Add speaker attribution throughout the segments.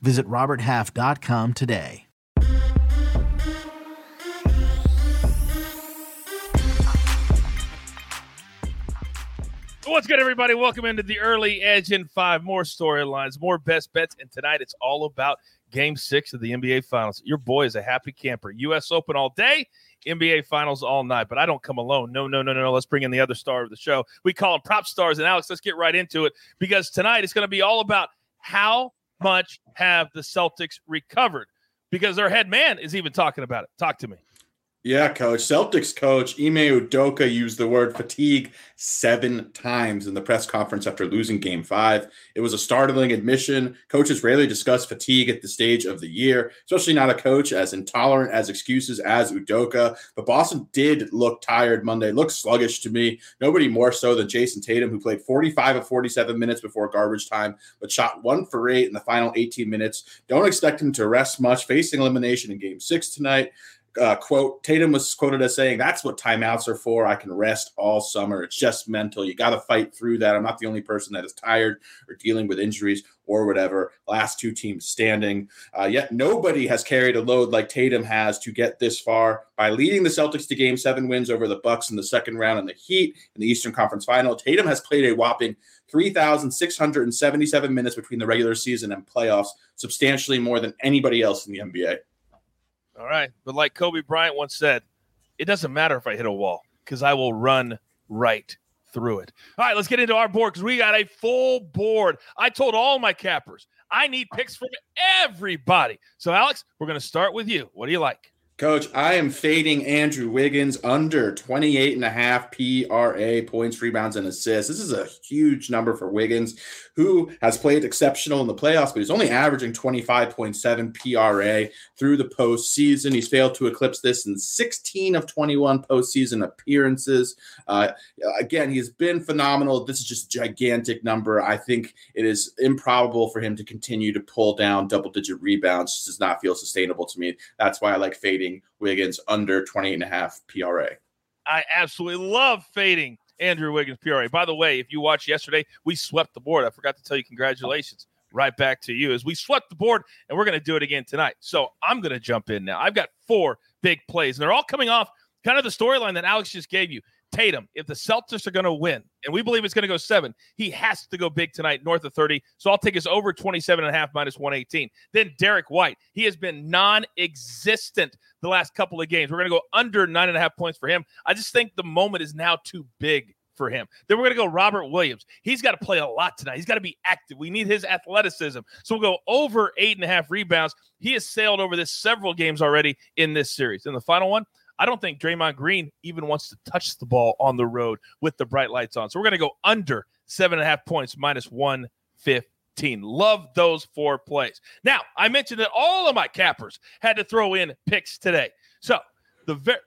Speaker 1: Visit RobertHalf.com today.
Speaker 2: What's good, everybody? Welcome into the early edge in five. More storylines, more best bets. And tonight it's all about game six of the NBA Finals. Your boy is a happy camper. U.S. Open all day, NBA Finals all night. But I don't come alone. No, no, no, no, no. Let's bring in the other star of the show. We call them PropStarz. And Alex, let's get right into it because tonight it's going to be all about how much have the Celtics recovered because their head man is even talking about it. Talk to me.
Speaker 3: Yeah, coach. Celtics coach Ime Udoka used the word fatigue seven times in the press conference after losing game five. It was a startling admission. Coaches rarely discuss fatigue at the stage of the year, especially not a coach as intolerant as excuses as Udoka. But Boston did look tired Monday, looked sluggish to me. Nobody more so than Jayson Tatum, who played 45 of 47 minutes before garbage time, but shot one for eight in the final 18 minutes. Don't expect him to rest much, facing elimination in game six tonight uh, quote Tatum was quoted as saying, "That's what timeouts are for. I can rest all summer. It's just mental. You got to fight through that. I'm not the only person that is tired or dealing with injuries or whatever. Last two teams standing. Uh, yet nobody has carried a load like Tatum has to get this far by leading the Celtics to Game Seven wins over the Bucks in the second round and the Heat in the Eastern Conference Final. Tatum has played a whopping 3,677 minutes between the regular season and playoffs, substantially more than anybody else in the NBA.
Speaker 2: All right. But like Kobe Bryant once said, it doesn't matter if I hit a wall because I will run right through it. All right, let's get into our board because we got a full board. I told all my cappers I need picks from everybody. So, Alex, we're going to start with you. What do you like?
Speaker 3: Coach, I am fading Andrew Wiggins under 28 and a half PRA points, rebounds, and assists. This is a huge number for Wiggins, who has played exceptional in the playoffs, but he's only averaging 25.7 PRA through the postseason. He's failed to eclipse this in 16 of 21 postseason appearances. Uh, again, he's been phenomenal. This is just a gigantic number. I think it is improbable for him to continue to pull down double digit rebounds. This does not feel sustainable to me. That's why I like fading Wiggins under 20 and a half PRA.
Speaker 2: I absolutely love fading Andrew Wiggins PRA. By the way, if you watched yesterday, we swept the board. I forgot to tell you congratulations. Right back to you as we swept the board, and we're going to do it again tonight. So I'm going to jump in now. I've got four big plays, and they're all coming off kind of the storyline that Alex just gave you. Tatum, if the Celtics are going to win, and we believe it's going to go seven, he has to go big tonight, north of 30. So I'll take his over 27 and a half minus 118. Then Derrick White, he has been non existent the last couple of games. We're going to go under nine and a half points for him. I just think the moment is now too big for him. Then we're going to go Robert Williams. He's got to play a lot tonight. He's got to be active. We need his athleticism. So we'll go over eight and a half rebounds. He has sailed over this several games already in this series. In the final one, I don't think Draymond Green even wants to touch the ball on the road with the bright lights on. So we're going to go under seven and a half points minus 115. Love those four plays. Now, I mentioned that all of my cappers had to throw in picks today. So the very.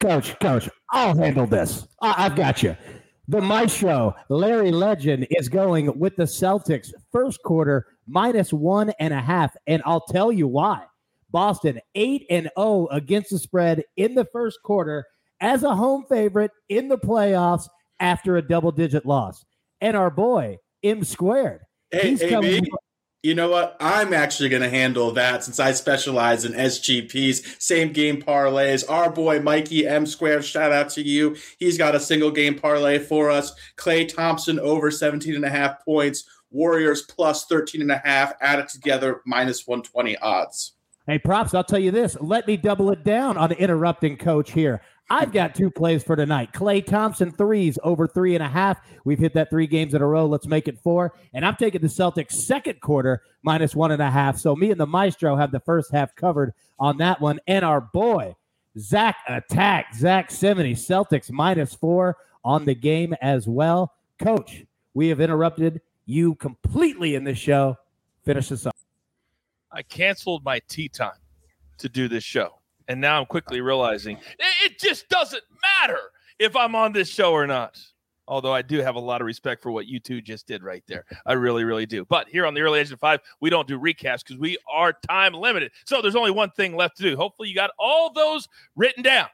Speaker 4: Coach, coach, I'll handle this. I- I've got you. The Maestro, Larry Legend, is going with the Celtics first quarter minus one and a half. And I'll tell you why. Boston 8 and 0 against the spread in the first quarter as a home favorite in the playoffs after a double digit loss. And our boy, M squared.
Speaker 3: Hey, he's hey, coming. You know what? I'm actually going to handle that since I specialize in SGPs, same game parlays. Our boy Mikey M Squared, shout out to you. He's got a single game parlay for us. Klay Thompson over 17 and a half points. Warriors plus 13 and a half added together minus 120 odds.
Speaker 4: Hey, props, I'll tell you this. Let me double it down on interrupting coach here. I've got two plays for tonight. Klay Thompson threes over three and a half. We've hit that three games in a row. Let's make it four. And I'm taking the Celtics second quarter minus one and a half. So me and the Maestro have the first half covered on that one. And our boy, Zach Attack, Zach Cimini, Celtics minus four on the game as well. Coach, we have interrupted you completely in this show. Finish this up.
Speaker 2: I canceled my tee time to do this show. And now I'm quickly realizing it, just doesn't matter if I'm on this show or not. Although I do have a lot of respect for what you two just did right there. I really, really do. But here on the early edge of five, we don't do recaps because we are time limited. So there's only one thing left to do. Hopefully, you got all those written down.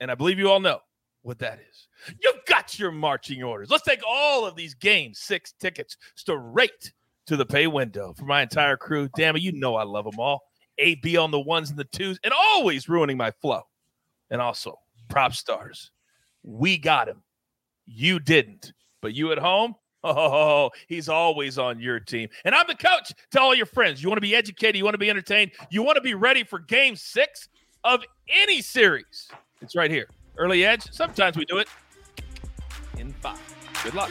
Speaker 2: And I believe you all know what that is. You've got your marching orders. Let's take all of these game six tickets straight to the pay window for my entire crew. Damn it, you know I love them all. AB on the ones and the twos, and always ruining my flow. And also, PropStarz. We got him. You didn't. But you at home, oh, he's always on your team. And I'm the coach. Tell all your friends you want to be educated, you want to be entertained, you want to be ready for game six of any series. It's right here. Early edge. Sometimes we do it in five. Good luck.